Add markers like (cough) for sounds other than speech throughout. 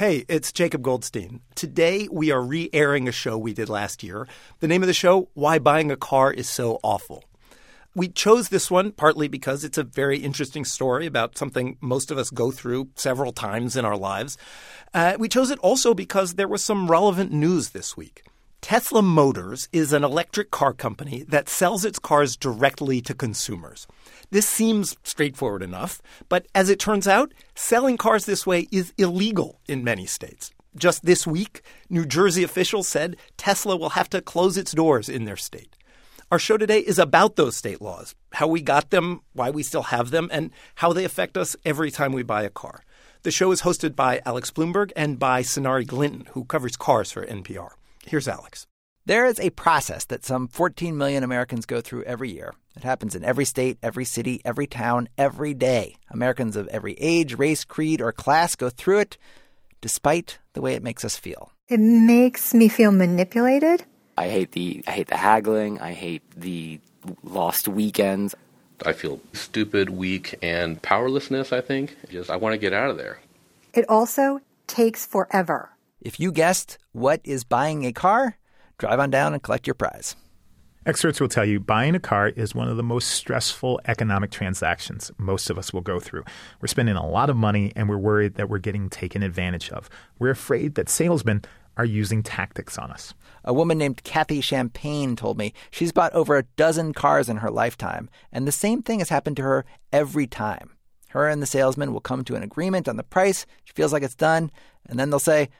Hey, it's Jacob Goldstein. Today we are re airing a show we did last year. The name of the show, Why Buying a Car is So Awful. We chose this one partly because it's a very interesting story about something most of us go through several times in our lives. Uh, we chose it also because there was some relevant news this week. Tesla Motors is an electric car company that sells its cars directly to consumers. This seems straightforward enough, but as it turns out, selling cars this way is illegal in many states. Just this week, New Jersey officials said Tesla will have to close its doors in their state. Our show today is about those state laws, how we got them, why we still have them, and how they affect us every time we buy a car. The show is hosted by Alex Blumberg and by Sonari Glinton, who covers cars for NPR. Here's Alex. There is a process that some 14 million Americans go through every year. It happens in every state, every city, every town, every day. Americans of every age, race, creed, or class go through it, despite the way it makes us feel. It makes me feel manipulated. I hate the I hate the haggling. I hate the lost weekends. I feel stupid, weak, and powerlessness. I think just I want to get out of there. It also takes forever. If you guessed what is buying a car, drive on down and collect your prize. Experts will tell you buying a car is one of the most stressful economic transactions most of us will go through. We're spending a lot of money and we're worried that we're getting taken advantage of. We're afraid that salesmen are using tactics on us. A woman named Kathy Champagne told me she's bought over a dozen cars in her lifetime, and the same thing has happened to her every time. Her and the salesman will come to an agreement on the price. She feels like it's done, and then they'll say,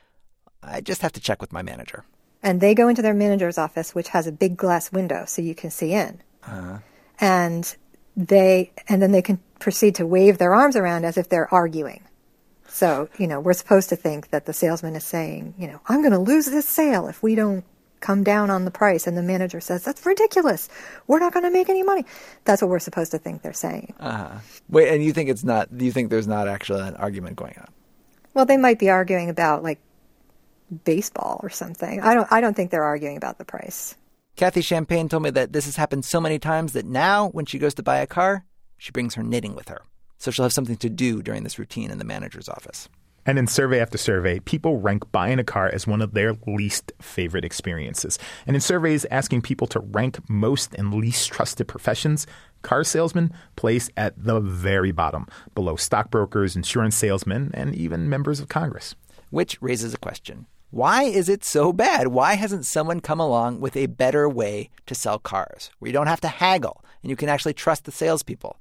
I just have to check with my manager. And they go into their manager's office, which has a big glass window so you can see in. Uh-huh. And they and then they can proceed to wave their arms around as if they're arguing. So, you know, we're supposed to think that the salesman is saying, you know, I'm going to lose this sale if we don't come down on the price. And the manager says, that's ridiculous. We're not going to make any money. That's what we're supposed to think they're saying. Uh-huh. Wait, and you think it's not, you think there's not actually an argument going on? Well, they might be arguing about like baseball or something. I don't, I don't think they're arguing about the price. Kathy Champagne told me that this has happened so many times that now when she goes to buy a car, she brings her knitting with her. So she'll have something to do during this routine in the manager's office. And in survey after survey, people rank buying a car as one of their least favorite experiences. And in surveys asking people to rank most and least trusted professions, car salesmen place at the very bottom, below stockbrokers, insurance salesmen, and even members of Congress. Which raises a question. Why is it so bad? Why hasn't someone come along with a better way to sell cars where you don't have to haggle and you can actually trust the salespeople?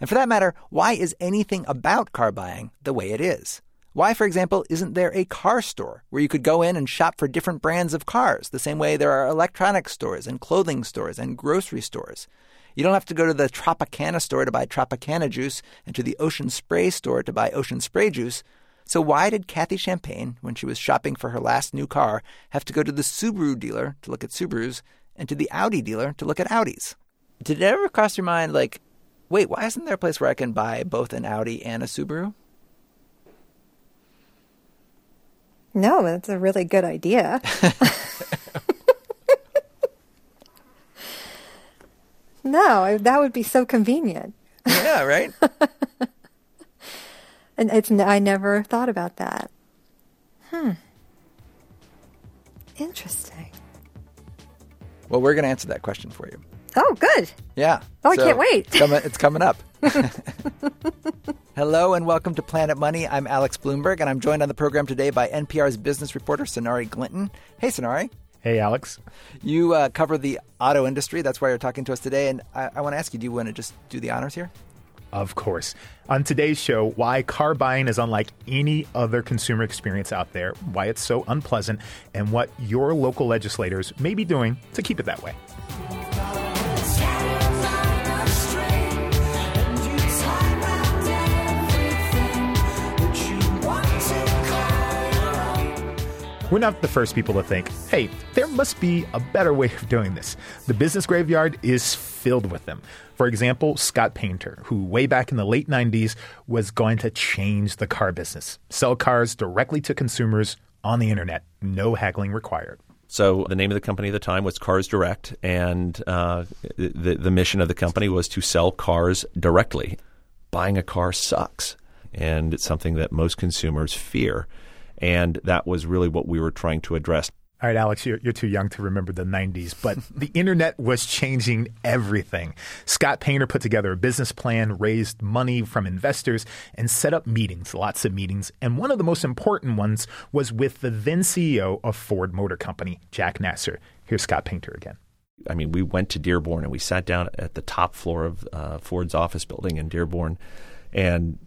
And for that matter, why is anything about car buying the way it is? Why, for example, isn't there a car store where you could go in and shop for different brands of cars, the same way there are electronics stores and clothing stores and grocery stores? You don't have to go to the Tropicana store to buy Tropicana juice and to the Ocean Spray store to buy Ocean Spray juice. So why did Kathy Champagne, when she was shopping for her last new car, have to go to the Subaru dealer to look at Subarus and to the Audi dealer to look at Audis? Did it ever cross your mind, like, wait, why isn't there a place where I can buy both an Audi and a Subaru? No, that's a really good idea. (laughs) (laughs) no, that would be so convenient. Yeah, right? (laughs) and it's I never thought about that. Hmm. Interesting. Well, we're going to answer that question for you. Oh, good. Yeah. Oh, I can't wait. It's coming, it's coming up. (laughs) (laughs) Hello and welcome to Planet Money. I'm Alex Blumberg, and I'm joined on the program today by NPR's business reporter Sonari Glinton. Hey, Sonari. Hey, Alex. You uh, cover the auto industry. That's why you're talking to us today. And I, I want to ask you, do you want to just do the honors here? Of course. On today's show, why car buying is unlike any other consumer experience out there, why it's so unpleasant, and what your local legislators may be doing to keep it that way. We're not the first people to think, hey, there must be a better way of doing this. The business graveyard is filled with them. For example, Scott Painter, who way back in the late 90s was going to change the car business, sell cars directly to consumers on the internet, no haggling required. So the name of the company at the time was Cars Direct, and uh, the the mission of the company was to sell cars directly. Buying a car sucks, and it's something that most consumers fear. And that was really what we were trying to address. All right, Alex, you're, you're too young to remember the 90s, but (laughs) the internet was changing everything. Scott Painter put together a business plan, raised money from investors, and set up meetings, lots of meetings. And one of the most important ones was with the then CEO of Ford Motor Company, Jack Nasser. Here's Scott Painter again. I mean, we went to Dearborn and we sat down at the top floor of uh, Ford's office building in Dearborn, and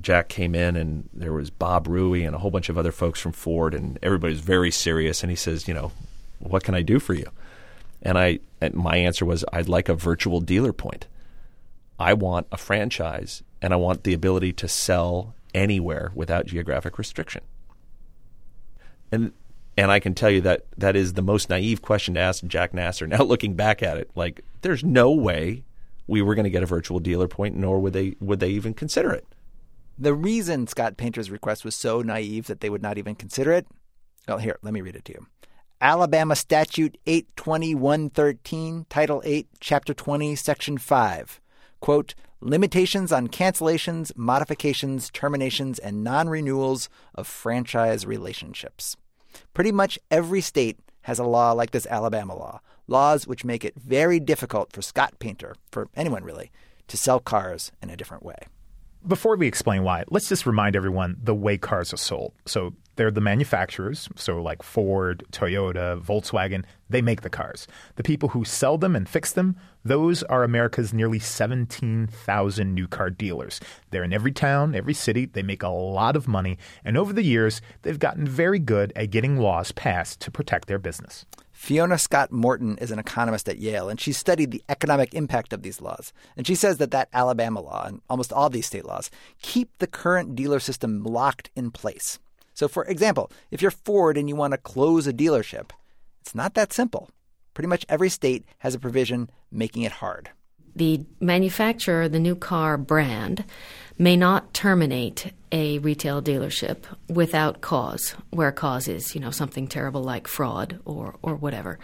Jack came in and there was Bob Rewey and a whole bunch of other folks from Ford, and everybody was very serious. And he says, you know, what can I do for you? And I, and my answer was, I'd like a virtual dealer point. I want a franchise, and I want the ability to sell anywhere without geographic restriction. And and I can tell you that that is the most naive question to ask Jack Nasser. (laughs) Now looking back at it, like there's no way we were going to get a virtual dealer point, nor would they would they even consider it. The reason Scott Painter's request was so naive that they would not even consider it. Well, here, let me read it to you. Alabama Statute 82113, Title 8, Chapter 20, Section 5. Quote, limitations on cancellations, modifications, terminations, and non renewals of franchise relationships. Pretty much every state has a law like this Alabama law, laws which make it very difficult for Scott Painter, for anyone really, to sell cars in a different way. Before we explain why, let's just remind everyone the way cars are sold. So they're the manufacturers, so like Ford, Toyota, Volkswagen, they make the cars. The people who sell them and fix them, those are America's nearly 17,000 new car dealers. They're in every town, every city, they make a lot of money, and over the years, they've gotten very good at getting laws passed to protect their business. Fiona Scott Morton is an economist at Yale, and she studied the economic impact of these laws. And she says that that Alabama law and almost all these state laws keep the current dealer system locked in place. So, for example, if you're Ford and you want to close a dealership, it's not that simple. Pretty much every state has a provision making it hard. The manufacturer, the new car brand, may not terminate a retail dealership without cause, where cause is, you know, something terrible like fraud or, or whatever.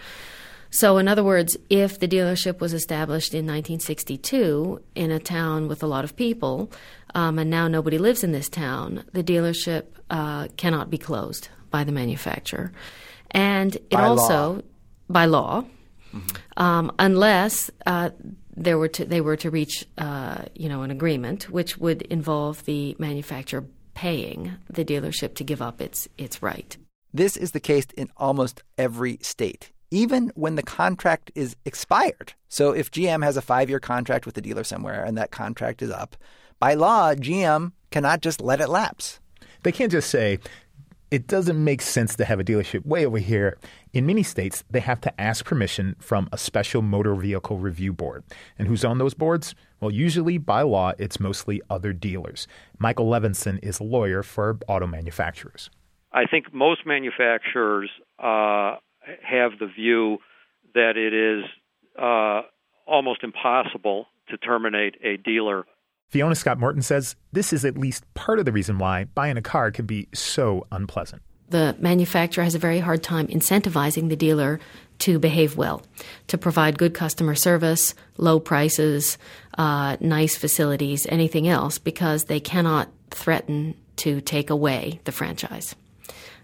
So, in other words, if the dealership was established in 1962 in a town with a lot of people, um, and now nobody lives in this town, the dealership uh, cannot be closed by the manufacturer. And it By also, law. by law, um, unless uh, there were to, they were to reach, uh, you know, an agreement, which would involve the manufacturer paying the dealership to give up its its right. This is the case in almost every state, even when the contract is expired. So if GM has a five year contract with a dealer somewhere and that contract is up, by law, GM cannot just let it lapse. They can't just say, it doesn't make sense to have a dealership way over here. In many states, they have to ask permission from a special motor vehicle review board. And who's on those boards? Well, usually by law, it's mostly other dealers. Michael Levinson is a lawyer for auto manufacturers. I think most manufacturers uh, have the view that it is uh, almost impossible to terminate a dealer. Fiona Scott Morton says this is at least part of the reason why buying a car can be so unpleasant. The manufacturer has a very hard time incentivizing the dealer to behave well, to provide good customer service, low prices, uh, nice facilities, anything else, because they cannot threaten to take away the franchise.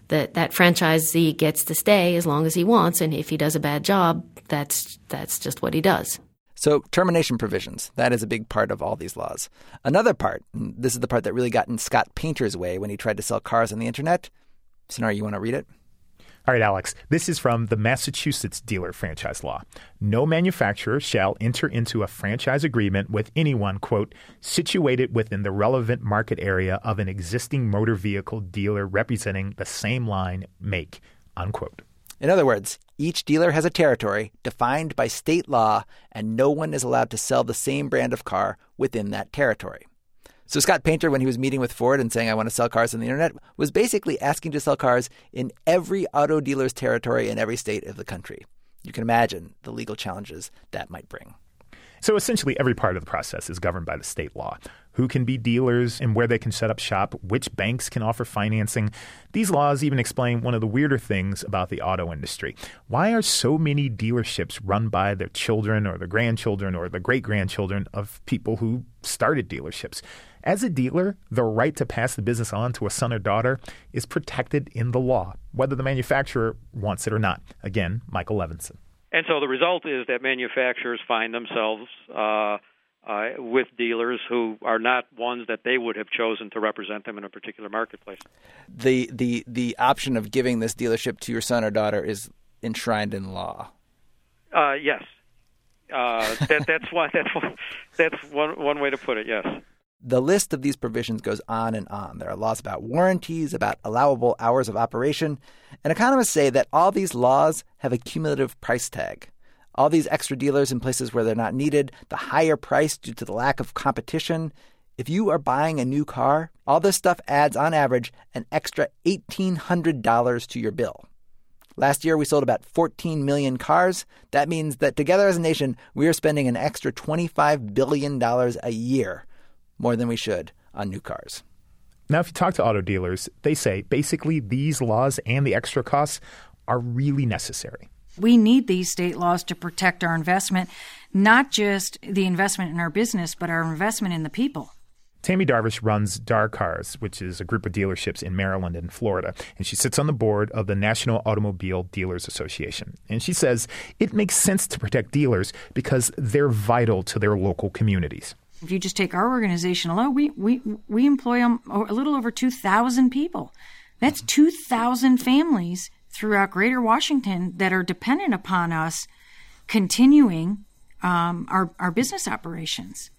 That that franchisee gets to stay as long as he wants, and if he does a bad job, that's that's just what he does. So, termination provisions, that is a big part of all these laws. Another part, this is the part that really got in Scott Painter's way when he tried to sell cars on the internet. Sonari, you want to read it? All right, Alex, this is from the Massachusetts dealer franchise law. No manufacturer shall enter into a franchise agreement with anyone, quote, situated within the relevant market area of an existing motor vehicle dealer representing the same line, make, unquote. In other words, each dealer has a territory defined by state law, and no one is allowed to sell the same brand of car within that territory. So, Scott Painter, when he was meeting with Ford and saying, I want to sell cars on the internet, was basically asking to sell cars in every auto dealer's territory in every state of the country. You can imagine the legal challenges that might bring. So essentially, every part of the process is governed by the state law. Who can be dealers and where they can set up shop, which banks can offer financing. These laws even explain one of the weirder things about the auto industry. Why are so many dealerships run by their children or their grandchildren or the great grandchildren of people who started dealerships? As a dealer, the right to pass the business on to a son or daughter is protected in the law, whether the manufacturer wants it or not. Again, Michael Levinson. And so the result is that manufacturers find themselves uh, uh, with dealers who are not ones that they would have chosen to represent them in a particular marketplace. The the the option of giving this dealership to your son or daughter is enshrined in law. Uh, yes, uh, that, that's one. (laughs) That's one. That's one one way to put it. Yes. The list of these provisions goes on and on. There are laws about warranties, about allowable hours of operation, and economists say that all these laws have a cumulative price tag. All these extra dealers in places where they're not needed, the higher price due to the lack of competition. If you are buying a new car, all this stuff adds on average an extra $1,800 to your bill. Last year, we sold about 14 million cars. That means that together as a nation, we are spending an extra $25 billion a year, more than we should, on new cars. Now, if you talk to auto dealers, they say basically these laws and the extra costs are really necessary. We need these state laws to protect our investment, not just the investment in our business, but our investment in the people. Tammy Darvish runs Dar Cars, which is a group of dealerships in Maryland and Florida, and she sits on the board of the National Automobile Dealers Association. And she says it makes sense to protect dealers because they're vital to their local communities. If you just take our organization alone, we we we employ a little over two thousand people. That's two thousand families throughout Greater Washington that are dependent upon us continuing um, our our business operations.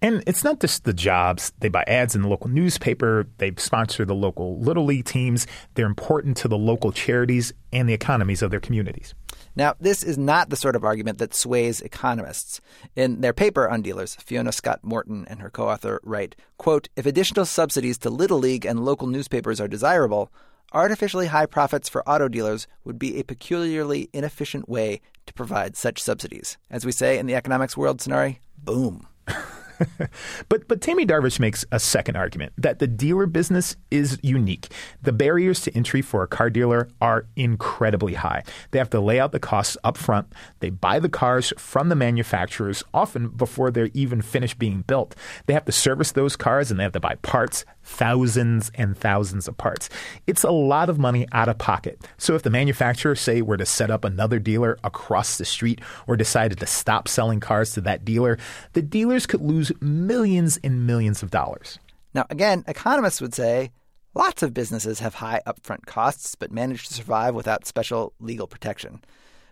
And it's not just the jobs. They buy ads in the local newspaper. They sponsor the local Little League teams. They're important to the local charities and the economies of their communities. Now, this is not the sort of argument that sways economists. In their paper on dealers, Fiona Scott Morton and her co-author write, quote, if additional subsidies to Little League and local newspapers are desirable, artificially high profits for auto dealers would be a peculiarly inefficient way to provide such subsidies. As we say in the economics world, Sonari, boom. (laughs) (laughs) but but Tammy Darvish makes a second argument that the dealer business is unique. The barriers to entry for a car dealer are incredibly high. They have to lay out the costs up front. They buy the cars from the manufacturers often before they're even finished being built. They have to service those cars and they have to buy parts, thousands and thousands of parts. It's a lot of money out of pocket. So if the manufacturer say were to set up another dealer across the street or decided to stop selling cars to that dealer, the dealers could lose millions and millions of dollars. Now, again, economists would say lots of businesses have high upfront costs but manage to survive without special legal protection.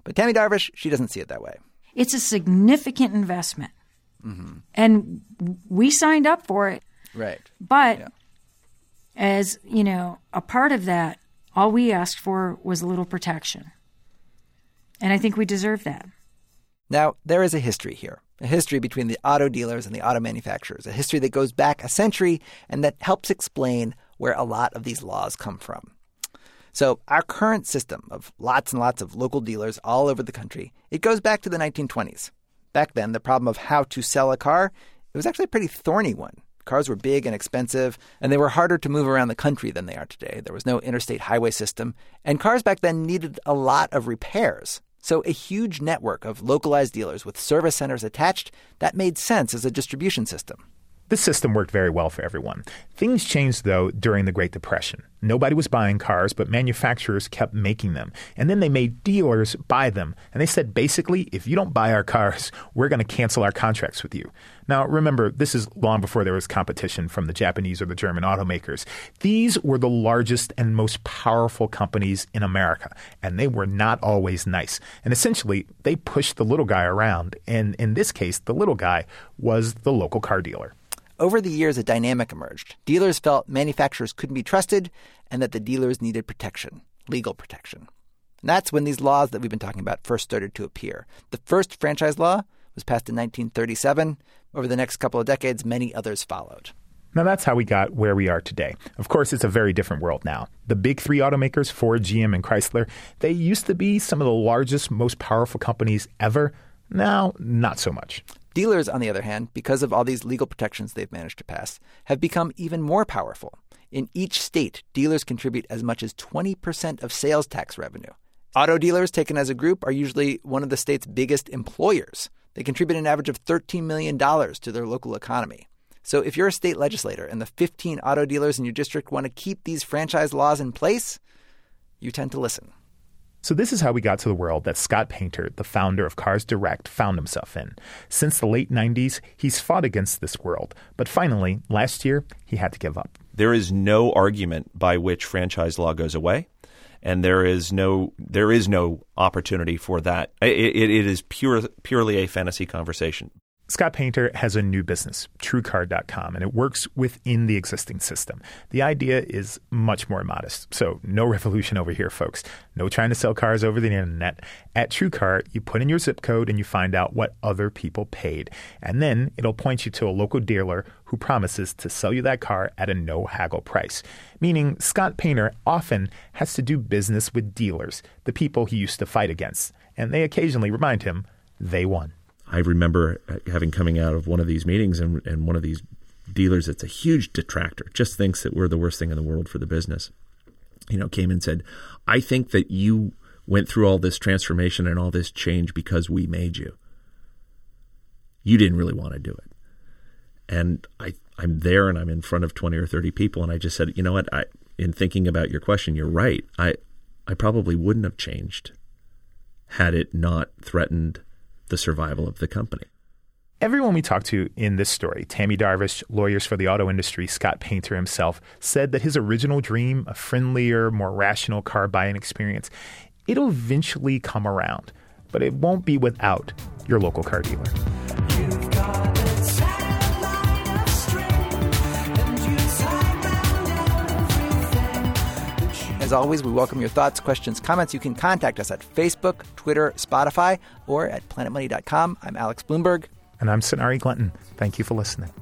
But Tammy Darvish, she doesn't see it that way. It's a significant investment. Mm-hmm. And we signed up for it. Right. But Yeah. As, you know, a part of that, all we asked for was a little protection. And I think we deserve that. Now, there is a history here, a history between the auto dealers and the auto manufacturers, a history that goes back a century and that helps explain where a lot of these laws come from. So, our current system of lots and lots of local dealers all over the country, it goes back to the 1920s. Back then, the problem of how to sell a car, it was actually a pretty thorny one. Cars were big and expensive, and they were harder to move around the country than they are today. There was no interstate highway system, and cars back then needed a lot of repairs. So a huge network of localized dealers with service centers attached, that made sense as a distribution system. This system worked very well for everyone. Things changed, though, during the Great Depression. Nobody was buying cars, but manufacturers kept making them. And then they made dealers buy them. And they said, basically, if you don't buy our cars, we're going to cancel our contracts with you. Now, remember, this is long before there was competition from the Japanese or the German automakers. These were the largest and most powerful companies in America, and they were not always nice. And essentially, they pushed the little guy around. And in this case, the little guy was the local car dealer. Over the years, a dynamic emerged. Dealers felt manufacturers couldn't be trusted and that the dealers needed protection, legal protection. And that's when these laws that we've been talking about first started to appear. The first franchise law was passed in 1937. Over the next couple of decades, many others followed. Now that's how we got where we are today. Of course, it's a very different world now. The big three automakers, Ford, GM, and Chrysler, they used to be some of the largest, most powerful companies ever. Now, not so much. Dealers, on the other hand, because of all these legal protections they've managed to pass, have become even more powerful. In each state, dealers contribute as much as 20% of sales tax revenue. Auto dealers, taken as a group, are usually one of the state's biggest employers. They contribute an average of $13 million to their local economy. So if you're a state legislator and the 15 auto dealers in your district want to keep these franchise laws in place, you tend to listen. So, this is how we got to the world that Scott Painter, the founder of Cars Direct, found himself in. Since the late 90s, he's fought against this world. But finally, last year, he had to give up. There is no argument by which franchise law goes away. And there is no there is no opportunity for that. It, it, is pure, purely a fantasy conversation. Scott Painter has a new business, TrueCar.com, and it works within the existing system. The idea is much more modest. So, no revolution over here, folks. No trying to sell cars over the internet. At TrueCar, you put in your zip code and you find out what other people paid. And then it'll point you to a local dealer who promises to sell you that car at a no haggle price. Meaning, Scott Painter often has to do business with dealers, the people he used to fight against. And they occasionally remind him they won. I remember having coming out of one of these meetings and, and one of these dealers that's a huge detractor, just thinks that we're the worst thing in the world for the business. You know, came and said, I think that you went through all this transformation and all this change because we made you. You didn't really want to do it. And I, I'm there and I'm in front of 20 or 30 people. And I just said, you know what? I, in thinking about your question, you're right. I, I probably wouldn't have changed had it not threatened the survival of the company. Everyone we talked to in this story, Tammy Darvish, lawyers for the auto industry, Scott Painter himself, said that his original dream, a friendlier, more rational car buying experience, it'll eventually come around, but it won't be without your local car dealer. As always, we welcome your thoughts, questions, comments. You can contact us at Facebook, Twitter, Spotify, or at planetmoney.com. I'm Alex Blumberg. And I'm Sonari Glinton. Thank you for listening.